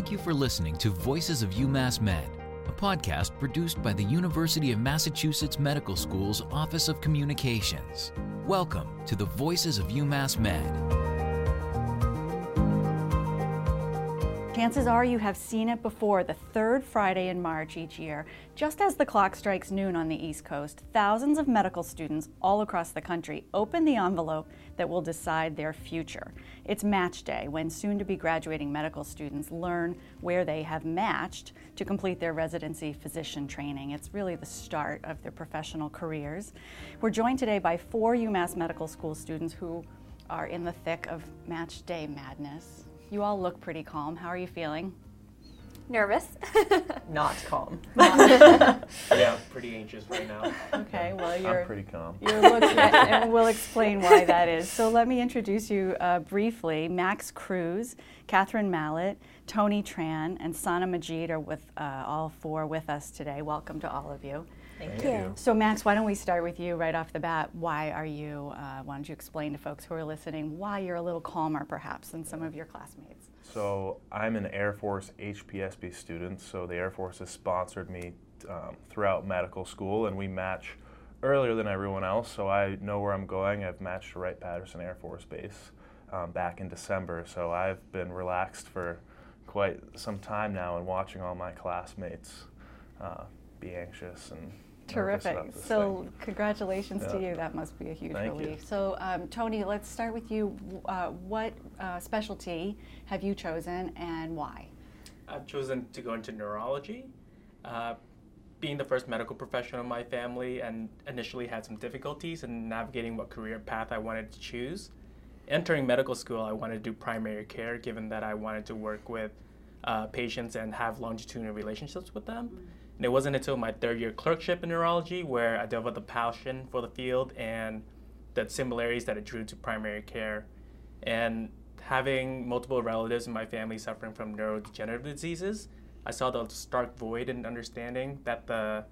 Thank you for listening to Voices of UMass Med, a podcast produced by the University of Massachusetts Medical School's Office of Communications. Welcome to the Voices of UMass Med. Chances are you have seen it before the third Friday in March each year. Just as the clock strikes noon on the East Coast, thousands of medical students all across the country open the envelope that will decide their future. It's match day when soon to be graduating medical students learn where they have matched to complete their residency physician training. It's really the start of their professional careers. We're joined today by four UMass Medical School students who are in the thick of match day madness. You all look pretty calm. How are you feeling? Nervous. Not calm. yeah, pretty anxious right now. Okay, well you're I'm pretty calm. Your looks, and we'll explain why that is. So let me introduce you uh, briefly. Max Cruz, Catherine Mallet, Tony Tran, and Sana Majid are with uh, all four with us today. Welcome to all of you. Thank, you. So Max, why don't we start with you right off the bat? Why are you? Uh, why don't you explain to folks who are listening why you're a little calmer, perhaps, than some of your classmates? So I'm an Air Force HPSP student. So the Air Force has sponsored me um, throughout medical school, and we match earlier than everyone else. So I know where I'm going. I've matched to Wright Patterson Air Force Base um, back in December. So I've been relaxed for quite some time now, and watching all my classmates uh, be anxious and Terrific. So, thing. congratulations yeah. to you. That must be a huge Thank relief. You. So, um, Tony, let's start with you. Uh, what uh, specialty have you chosen and why? I've chosen to go into neurology. Uh, being the first medical professional in my family, and initially had some difficulties in navigating what career path I wanted to choose. Entering medical school, I wanted to do primary care, given that I wanted to work with uh, patients and have longitudinal relationships with them. Mm-hmm and it wasn't until my third year clerkship in neurology where I developed a passion for the field and the similarities that it drew to primary care. And having multiple relatives in my family suffering from neurodegenerative diseases, I saw the stark void in understanding that the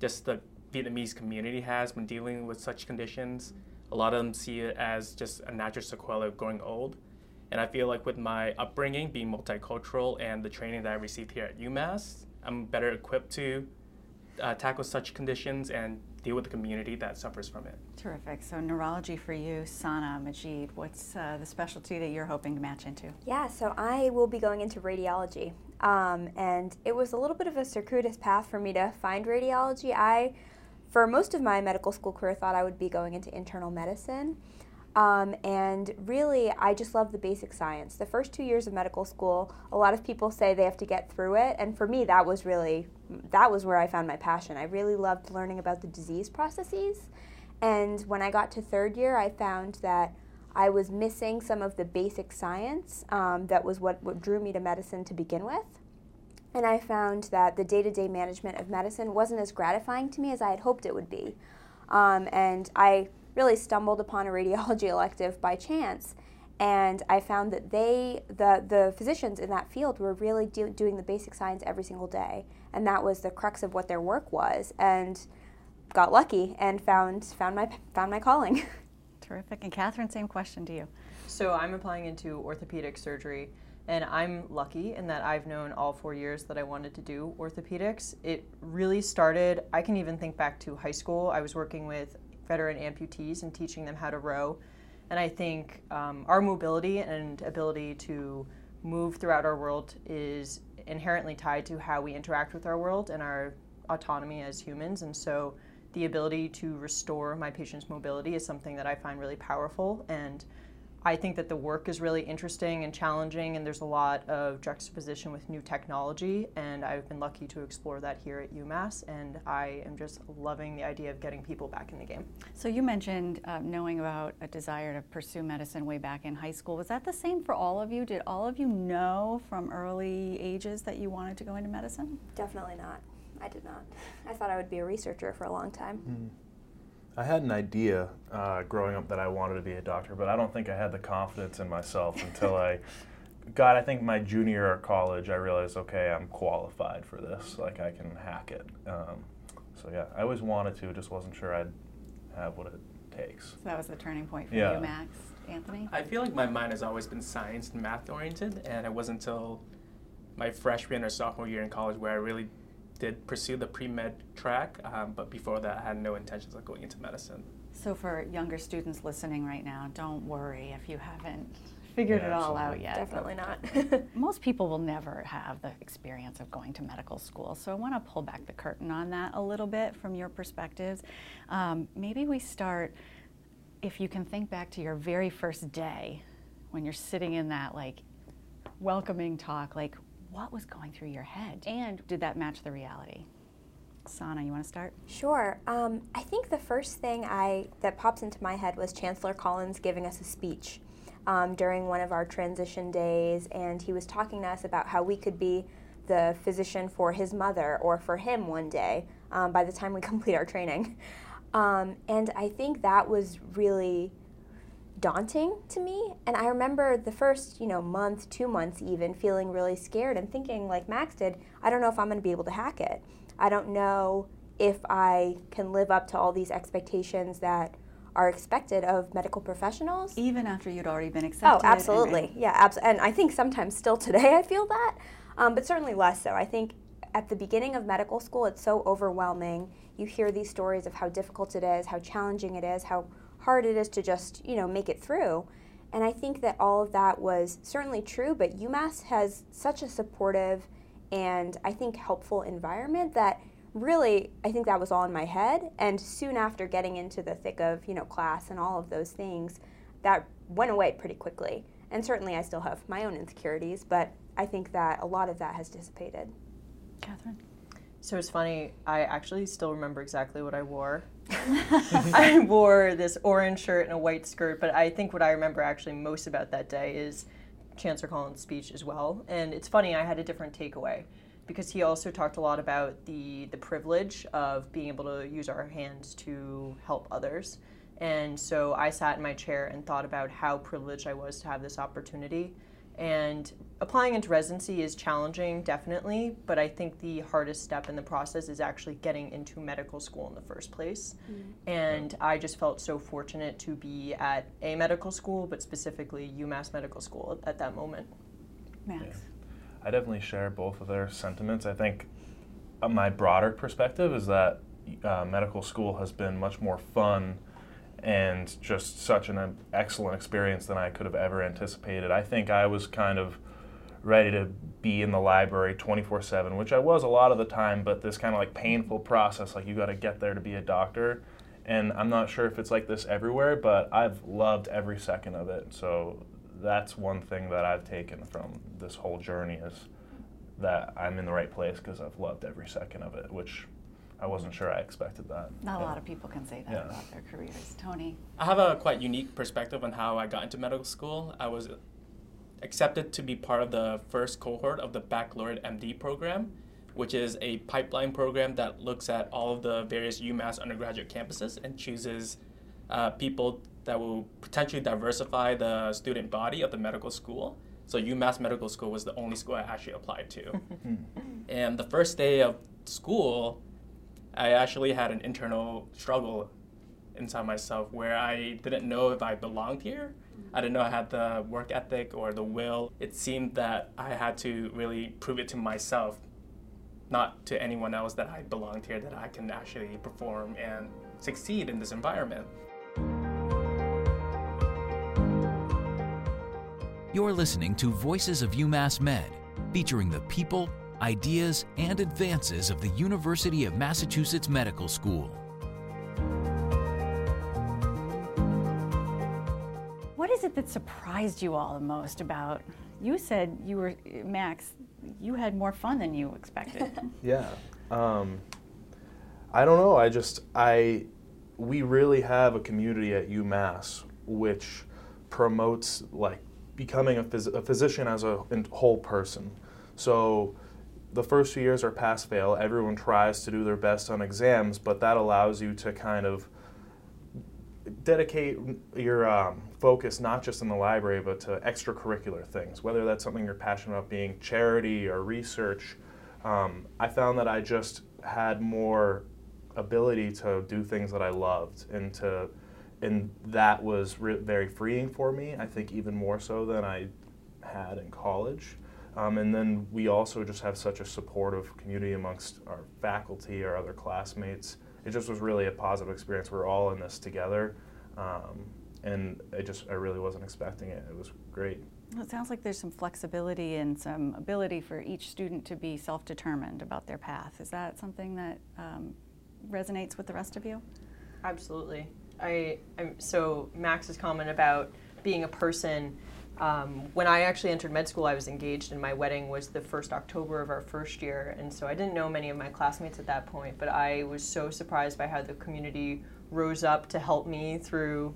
just the Vietnamese community has when dealing with such conditions. A lot of them see it as just a natural sequela of growing old. And I feel like with my upbringing being multicultural and the training that I received here at UMass, I'm better equipped to uh, tackle such conditions and deal with the community that suffers from it. Terrific. So, neurology for you, Sana Majid, what's uh, the specialty that you're hoping to match into? Yeah, so I will be going into radiology. Um, and it was a little bit of a circuitous path for me to find radiology. I, for most of my medical school career, thought I would be going into internal medicine. Um, and really, I just love the basic science. The first two years of medical school, a lot of people say they have to get through it, and for me, that was really that was where I found my passion. I really loved learning about the disease processes, and when I got to third year, I found that I was missing some of the basic science. Um, that was what, what drew me to medicine to begin with. And I found that the day to day management of medicine wasn't as gratifying to me as I had hoped it would be. Um, and I really stumbled upon a radiology elective by chance. And I found that they, the, the physicians in that field, were really do, doing the basic science every single day. And that was the crux of what their work was. And got lucky and found, found, my, found my calling. Terrific. And Catherine, same question to you. So I'm applying into orthopedic surgery. And I'm lucky in that I've known all four years that I wanted to do orthopedics. It really started, I can even think back to high school. I was working with veteran amputees and teaching them how to row. And I think um, our mobility and ability to move throughout our world is inherently tied to how we interact with our world and our autonomy as humans. And so the ability to restore my patient's mobility is something that I find really powerful. And I think that the work is really interesting and challenging, and there's a lot of juxtaposition with new technology. And I've been lucky to explore that here at UMass, and I am just loving the idea of getting people back in the game. So, you mentioned uh, knowing about a desire to pursue medicine way back in high school. Was that the same for all of you? Did all of you know from early ages that you wanted to go into medicine? Definitely not. I did not. I thought I would be a researcher for a long time. Mm. I had an idea uh, growing up that I wanted to be a doctor, but I don't think I had the confidence in myself until I got, I think, my junior year of college. I realized, okay, I'm qualified for this. Like, I can hack it. Um, so, yeah, I always wanted to, just wasn't sure I'd have what it takes. So that was the turning point for yeah. you, Max. Anthony? I feel like my mind has always been science and math oriented, and it wasn't until my freshman or sophomore year in college where I really did pursue the pre med track, um, but before that, I had no intentions of going into medicine. So, for younger students listening right now, don't worry if you haven't figured Yeah, it all out yet. Definitely not. Most people will never have the experience of going to medical school, so I want to pull back the curtain on that a little bit from your perspectives. Um, maybe we start, if you can think back to your very first day when you're sitting in that like welcoming talk, like what was going through your head? And did that match the reality? Sana, you want to start? Sure. Um, I think the first thing I that pops into my head was Chancellor Collins giving us a speech um, during one of our transition days, and he was talking to us about how we could be the physician for his mother or for him one day um, by the time we complete our training. Um, and I think that was really daunting to me. And I remember the first, you know, month, two months even, feeling really scared and thinking, like Max did, I don't know if I'm going to be able to hack it. I don't know if I can live up to all these expectations that are expected of medical professionals. Even after you'd already been accepted. Oh, and- absolutely. Yeah, abs- and I think sometimes still today I feel that, um, but certainly less so. I think at the beginning of medical school, it's so overwhelming. You hear these stories of how difficult it is, how challenging it is, how hard it is to just you know make it through. And I think that all of that was certainly true, but UMass has such a supportive and I think helpful environment that really I think that was all in my head. And soon after getting into the thick of you know class and all of those things, that went away pretty quickly. And certainly I still have my own insecurities, but I think that a lot of that has dissipated. Catherine? So it's funny, I actually still remember exactly what I wore. I wore this orange shirt and a white skirt, but I think what I remember actually most about that day is Chancellor Collins' speech as well. And it's funny, I had a different takeaway because he also talked a lot about the, the privilege of being able to use our hands to help others. And so I sat in my chair and thought about how privileged I was to have this opportunity. And applying into residency is challenging, definitely, but I think the hardest step in the process is actually getting into medical school in the first place. And I just felt so fortunate to be at a medical school, but specifically UMass Medical School at that moment. Max? I definitely share both of their sentiments. I think uh, my broader perspective is that uh, medical school has been much more fun and just such an excellent experience than I could have ever anticipated. I think I was kind of ready to be in the library 24 7, which I was a lot of the time, but this kind of like painful process, like you got to get there to be a doctor. And I'm not sure if it's like this everywhere, but I've loved every second of it. So that's one thing that I've taken from this whole journey is that I'm in the right place because I've loved every second of it, which I wasn't sure I expected that. Not a lot of people can say that Yeah. about their careers. Tony? I have a quite unique perspective on how I got into medical school. I was accepted to be part of the first cohort of the Baccalaureate MD program, which is a pipeline program that looks at all of the various UMass undergraduate campuses and chooses uh, people that will potentially diversify the student body of the medical school. So UMass Medical School was the only school I actually applied to. and the first day of school, I actually had an internal struggle inside myself where I didn't know if I belonged here. I didn't know I had the work ethic or the will. It seemed that I had to really prove it to myself, not to anyone else, that I belonged here, that I can actually perform and succeed in this environment. You're listening to Voices of UMass Med, featuring the people, ideas, and advances of the University of Massachusetts Medical School. What is it that surprised you all the most about? You said you were, Max, you had more fun than you expected. Yeah. Um, I don't know. I just I we really have a community at UMass which promotes like becoming a, phys- a physician as a whole person. So the first few years are pass fail. Everyone tries to do their best on exams, but that allows you to kind of dedicate your um, focus not just in the library but to extracurricular things whether that's something you're passionate about being charity or research um, i found that i just had more ability to do things that i loved and to and that was re- very freeing for me i think even more so than i had in college Um, and then we also just have such a supportive community amongst our faculty, our other classmates. It just was really a positive experience. We're all in this together. Um, and I just, I really wasn't expecting it. It was great. Well, it sounds like there's some flexibility and some ability for each student to be self-determined about their path. Is that something that um, resonates with the rest of you? Absolutely. I I'm, so Max's comment about being a person. Um, when I actually entered med school, I was engaged, and my wedding was the first October of our first year, and so I didn't know many of my classmates at that point. But I was so surprised by how the community rose up to help me through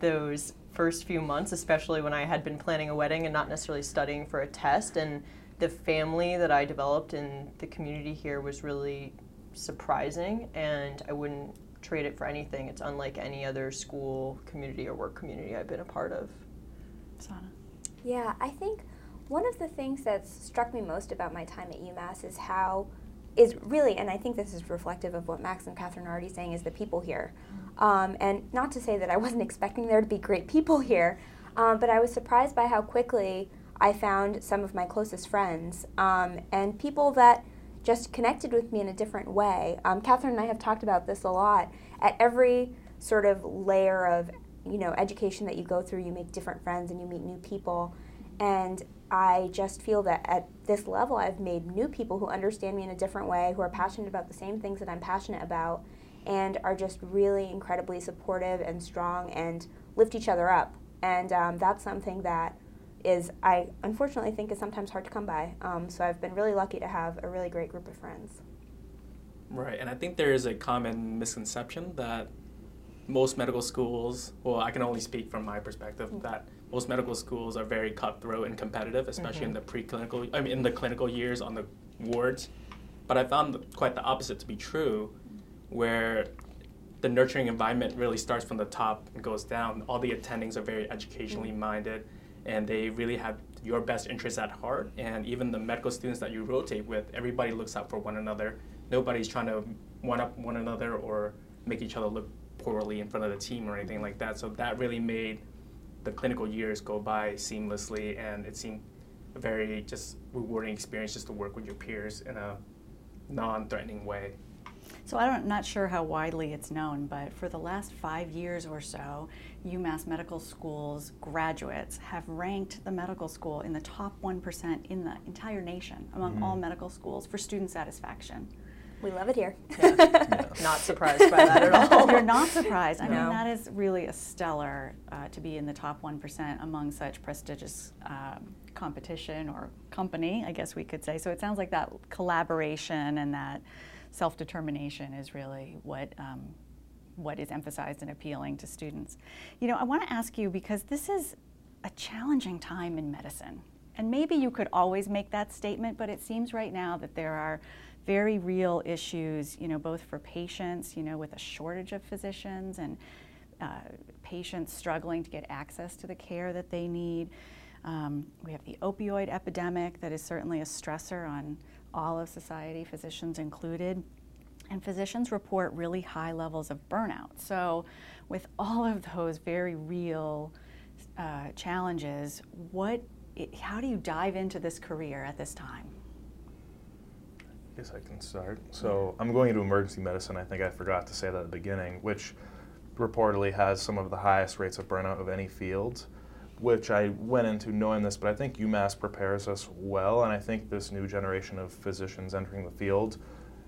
those first few months, especially when I had been planning a wedding and not necessarily studying for a test. And the family that I developed in the community here was really surprising, and I wouldn't trade it for anything. It's unlike any other school community or work community I've been a part of. Sana. Yeah, I think one of the things that's struck me most about my time at UMass is how is really, and I think this is reflective of what Max and Catherine are already saying, is the people here. Um, and not to say that I wasn't expecting there to be great people here, um, but I was surprised by how quickly I found some of my closest friends um, and people that just connected with me in a different way. Um, Catherine and I have talked about this a lot. At every sort of layer of you know education that you go through, you make different friends and you meet new people. And I just feel that at this level, I've made new people who understand me in a different way, who are passionate about the same things that I'm passionate about, and are just really incredibly supportive and strong and lift each other up. And um, that's something that is, I unfortunately think, is sometimes hard to come by. Um, so I've been really lucky to have a really great group of friends. Right, and I think there is a common misconception that most medical schools, well, I can only speak from my perspective, mm-hmm. that most medical schools are very cutthroat and competitive, especially mm-hmm. in the preclinical, I mean, in the clinical years on the wards. But I found quite the opposite to be true, where the nurturing environment really starts from the top and goes down. All the attendings are very educationally mm-hmm. minded, and they really have your best interests at heart. And even the medical students that you rotate with, everybody looks out for one another. Nobody's trying to one up one another or make each other look poorly in front of the team or anything like that. So that really made the clinical years go by seamlessly, and it seemed a very just rewarding experience just to work with your peers in a non-threatening way. So I'm not sure how widely it's known, but for the last five years or so, UMass Medical School's graduates have ranked the medical school in the top 1% in the entire nation among mm-hmm. all medical schools for student satisfaction. We love it here. Yeah. yeah. Not surprised by that at all. You're not surprised. I no. mean, that is really a stellar uh, to be in the top 1% among such prestigious um, competition or company, I guess we could say. So it sounds like that collaboration and that self determination is really what. Um, what is emphasized and appealing to students. You know, I want to ask you because this is a challenging time in medicine. And maybe you could always make that statement, but it seems right now that there are very real issues, you know, both for patients, you know, with a shortage of physicians and uh, patients struggling to get access to the care that they need. Um, we have the opioid epidemic that is certainly a stressor on all of society, physicians included. And physicians report really high levels of burnout. So, with all of those very real uh, challenges, what, how do you dive into this career at this time? I guess I can start. So I'm going into emergency medicine. I think I forgot to say that at the beginning, which reportedly has some of the highest rates of burnout of any field, which I went into knowing this, but I think UMass prepares us well, and I think this new generation of physicians entering the field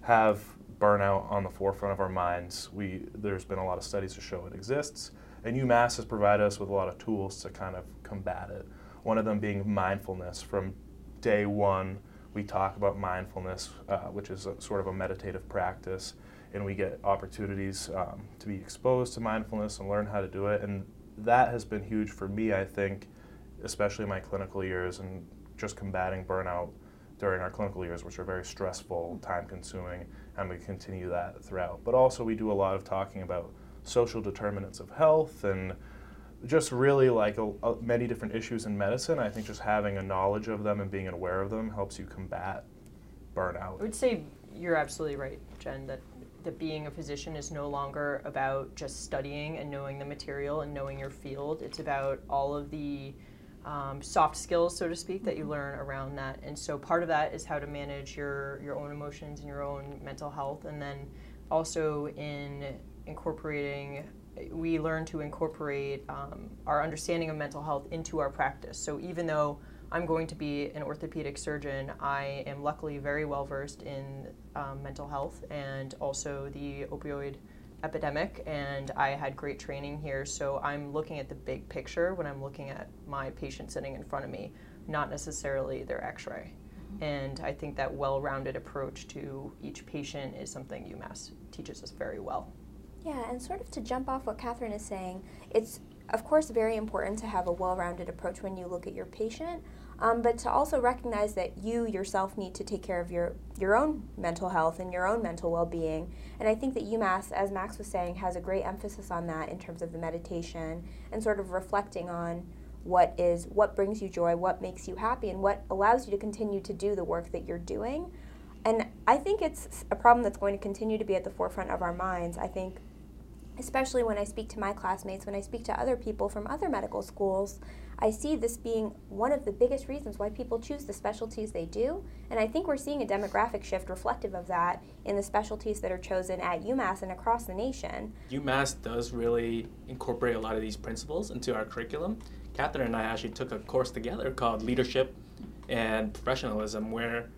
have burnout on the forefront of our minds. We, there's been a lot of studies to show it exists, and UMass has provided us with a lot of tools to kind of combat it. One of them being mindfulness from day one we talk about mindfulness, uh, which is a, sort of a meditative practice, and we get opportunities um, to be exposed to mindfulness and learn how to do it. And that has been huge for me, I think, especially in my clinical years and just combating burnout during our clinical years, which are very stressful, time consuming, and we continue that throughout. But also, we do a lot of talking about social determinants of health and just really like a, a, many different issues in medicine. I think just having a knowledge of them and being aware of them helps you combat burnout. I would say you're absolutely right, Jen, that, that being a physician is no longer about just studying and knowing the material and knowing your field. It's about all of the um, soft skills, so to speak, that you learn around that. And so part of that is how to manage your, your own emotions and your own mental health. And then also in incorporating, we learn to incorporate um, our understanding of mental health into our practice. So even though I'm going to be an orthopedic surgeon, I am luckily very well versed in um, mental health and also the opioid epidemic and I had great training here so I'm looking at the big picture when I'm looking at my patient sitting in front of me not necessarily their x-ray and I think that well-rounded approach to each patient is something UMass teaches us very well. Yeah, and sort of to jump off what Catherine is saying, it's of course very important to have a well-rounded approach when you look at your patient, um, but to also recognize that you yourself need to take care of your, your own mental health and your own mental well being. And I think that UMass, as Max was saying, has a great emphasis on that in terms of the meditation and sort of reflecting on what is what brings you joy, what makes you happy, and what allows you to continue to do the work that you're doing. And I think it's a problem that's going to continue to be at the forefront of our minds. I think especially when I speak to my classmates, when I speak to other people from other medical schools, I see this being one of the biggest reasons why people choose the specialties they do. And I think we're seeing a demographic shift reflective of that in the specialties that are chosen at UMass and across the nation. UMass does really incorporate a lot of these principles into our curriculum. Catherine and I actually took a course together called Leadership and Professionalism, where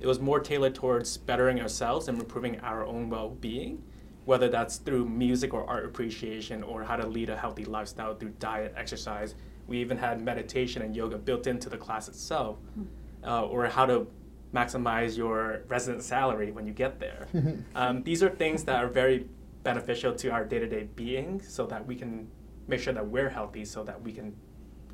it was more tailored towards bettering ourselves and improving our own well being whether that's through music or art appreciation or how to lead a healthy lifestyle through diet, exercise. We even had meditation and yoga built into the class itself, hmm. uh, or how to maximize your resident salary when you get there. um, these are things that are very beneficial to our day to day being so that we can make sure that we're healthy so that we can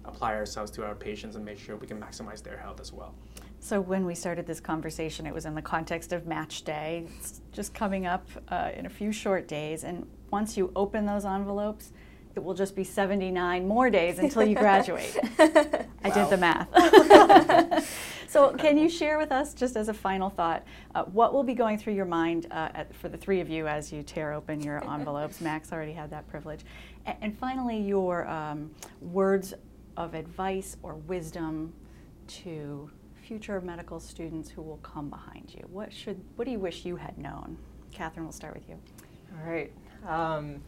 apply ourselves to our patients and make sure we can maximize their health as well. So when we started this conversation, it was in the context of match day. It's just coming up uh, in a few short days, and once you open those envelopes, it will just be 79 more days until you graduate. I did the math. so, can you share with us, just as a final thought, uh, what will be going through your mind uh, at, for the three of you as you tear open your envelopes? Max already had that privilege. And, and finally, your um, words of advice or wisdom to future medical students who will come behind you? What should what do you wish you had known? Catherine, we'll start with you. All right. Um,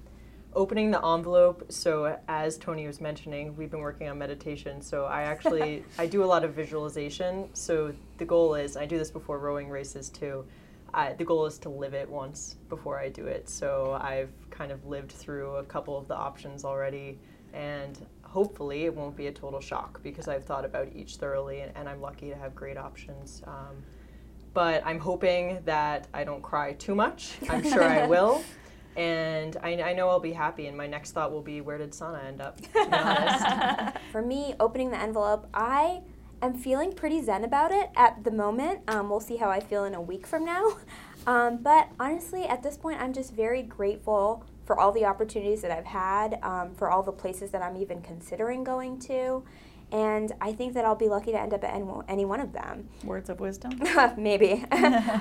opening the envelope. So as Tony was mentioning, we've been working on meditation. So I actually I do a lot of visualization. So the goal is I do this before rowing races too. I, the goal is to live it once before I do it. So I've kind of lived through a couple of the options already, and hopefully it won't be a total shock because I've thought about each thoroughly and, and I'm lucky to have great options. Um, but I'm hoping that I don't cry too much. I'm sure I will. And I, I, know I'll be happy, and my next thought will be where did Sana end up? For me, opening the envelope, I am feeling pretty zen about it at the moment. Um, we'll see how I feel in a week from now. Um, but honestly, at this point, I'm just very grateful for all the opportunities that I've had, um, for all the places that I'm even considering going to. And I think that I'll be lucky to end up at any one of them. Words of wisdom? Maybe.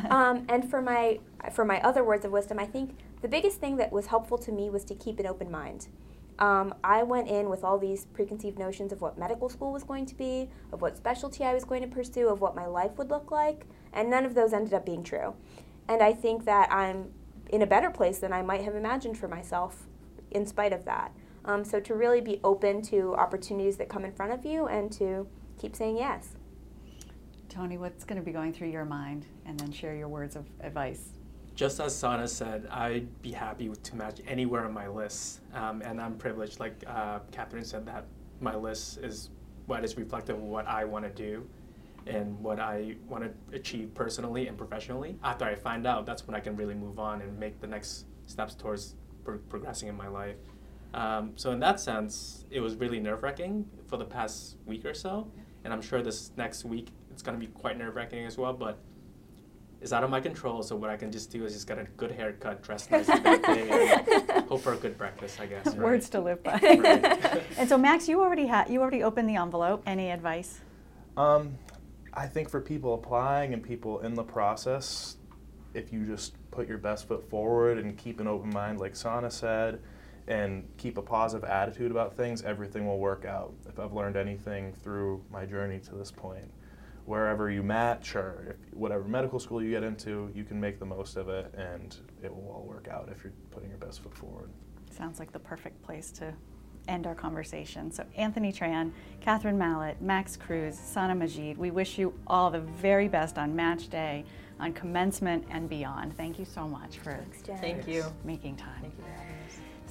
um, and for my, for my other words of wisdom, I think the biggest thing that was helpful to me was to keep an open mind. Um, I went in with all these preconceived notions of what medical school was going to be, of what specialty I was going to pursue, of what my life would look like, and none of those ended up being true. And I think that I'm in a better place than I might have imagined for myself in spite of that. Um, so to really be open to opportunities that come in front of you and to keep saying yes. Tony, what's going to be going through your mind? And then share your words of advice. Just as Sana said, I'd be happy to match anywhere on my list. Um, and I'm privileged, like uh, Catherine said, that my list is what is reflective of what I want to do and what I want to achieve personally and professionally. After I find out, that's when I can really move on and make the next steps towards pro- progressing in my life. Um, so in that sense, it was really nerve wracking for the past week or so, and I'm sure this next week it's going to be quite nerve wracking as well. But it's out of my control. So what I can just do is just get a good haircut, dress nice that day, and hope for a good breakfast. I guess. Words to live by. Right. and so Max, you already had you already opened the envelope. Any advice? Um, I think for people applying and people in the process, if you just put your best foot forward and keep an open mind, like Sana said, and keep a positive attitude about things, everything will work out. If I've learned anything through my journey to this point, wherever you match or whatever medical school you get into, you can make the most of it and it will all work out if you're putting your best foot forward. Sounds like the perfect place to end our conversation. So, Anthony Tran, Catherine Mallett, Max Cruz, Sana Majid, we wish you all the very best on match day, on commencement, and beyond. Thank you so much for Thank you. making time.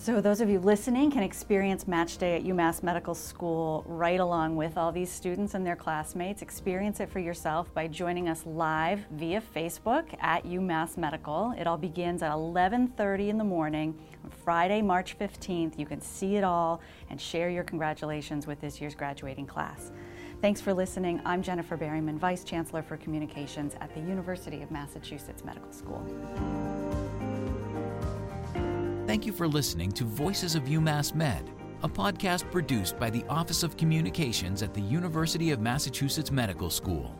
So, those of you listening can experience Match Day at UMass Medical School right along with all these students and their classmates. Experience it for yourself by joining us live via Facebook at UMass Medical. It all begins at 11:30 in the morning on Friday, March 15th. You can see it all and share your congratulations with this year's graduating class. Thanks for listening. I'm Jennifer Berryman, Vice Chancellor for Communications at the University of Massachusetts Medical School. Thank you for listening to Voices of UMass Med, a podcast produced by the Office of Communications at the University of Massachusetts Medical School.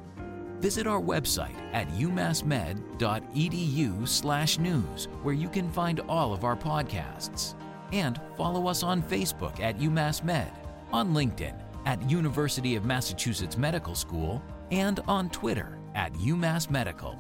Visit our website at umassmed.edu/news where you can find all of our podcasts. And follow us on Facebook at UMass Med, on LinkedIn at University of Massachusetts Medical School, and on Twitter at UMass Medical.